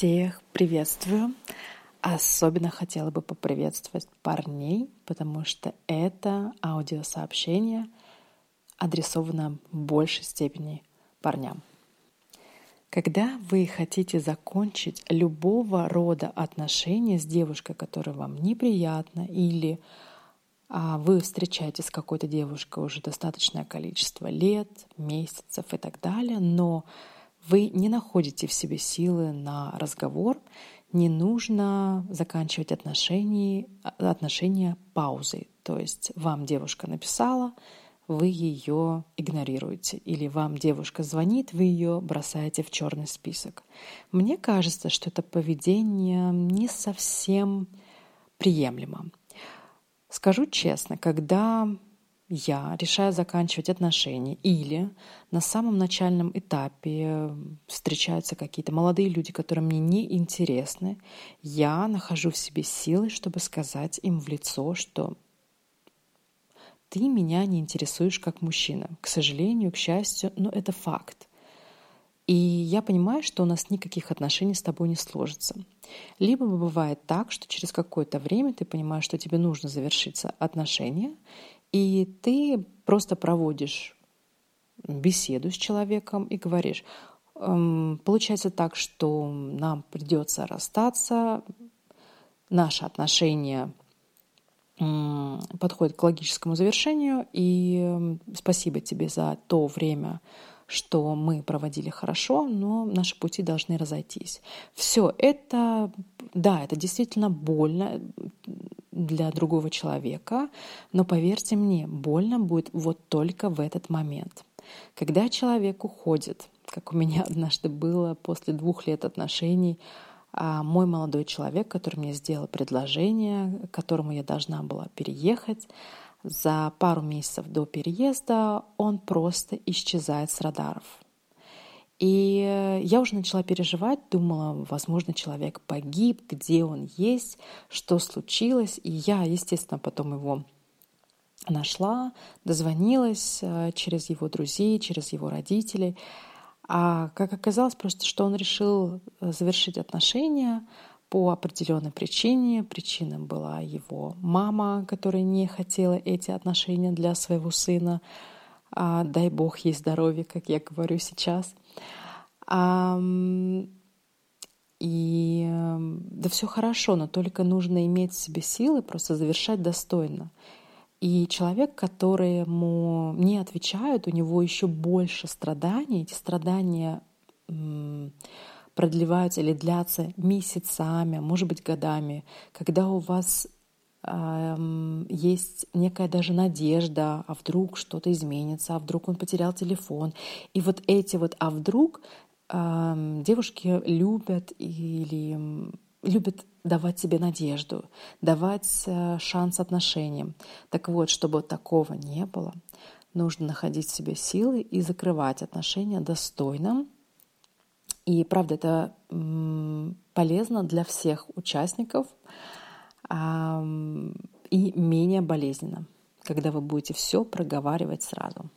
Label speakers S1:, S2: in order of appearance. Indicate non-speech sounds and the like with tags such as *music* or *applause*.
S1: Всех приветствую. Особенно хотела бы поприветствовать парней, потому что это аудиосообщение адресовано в большей степени парням. Когда вы хотите закончить любого рода отношения с девушкой, которая вам неприятна, или а, вы встречаетесь с какой-то девушкой уже достаточное количество лет, месяцев и так далее, но вы не находите в себе силы на разговор, не нужно заканчивать отношения, отношения паузой. То есть вам девушка написала, вы ее игнорируете. Или вам девушка звонит, вы ее бросаете в черный список. Мне кажется, что это поведение не совсем приемлемо. Скажу честно, когда я решаю заканчивать отношения или на самом начальном этапе встречаются какие-то молодые люди, которые мне не интересны, я нахожу в себе силы, чтобы сказать им в лицо, что ты меня не интересуешь как мужчина. К сожалению, к счастью, но это факт. И я понимаю, что у нас никаких отношений с тобой не сложится. Либо бывает так, что через какое-то время ты понимаешь, что тебе нужно завершиться отношения, и ты просто проводишь беседу с человеком и говоришь, эм, получается так, что нам придется расстаться, наши отношения подходят к логическому завершению, и спасибо тебе за то время, что мы проводили хорошо, но наши пути должны разойтись. Все это, да, это действительно больно, для другого человека, но поверьте мне, больно будет вот только в этот момент. Когда человек уходит, как у меня *laughs* однажды было после двух лет отношений, а мой молодой человек, который мне сделал предложение, к которому я должна была переехать, за пару месяцев до переезда он просто исчезает с радаров. И э, я уже начала переживать, думала, возможно, человек погиб, где он есть, что случилось. И я, естественно, потом его нашла, дозвонилась э, через его друзей, через его родителей. А как оказалось, просто что он решил э, завершить отношения по определенной причине. Причиной была его мама, которая не хотела эти отношения для своего сына. А, дай бог ей здоровье, как я говорю сейчас. И да все хорошо, но только нужно иметь в себе силы просто завершать достойно. И человек, которому не отвечают, у него еще больше страданий. Эти страдания продлеваются или длятся месяцами, может быть, годами, когда у вас есть некая даже надежда, а вдруг что-то изменится, а вдруг он потерял телефон. И вот эти вот «а вдруг» девушки любят или любят давать себе надежду, давать э, шанс отношениям. Так вот, чтобы такого не было, нужно находить в себе силы и закрывать отношения достойно. И правда, это полезно для всех участников менее болезненно, когда вы будете все проговаривать сразу.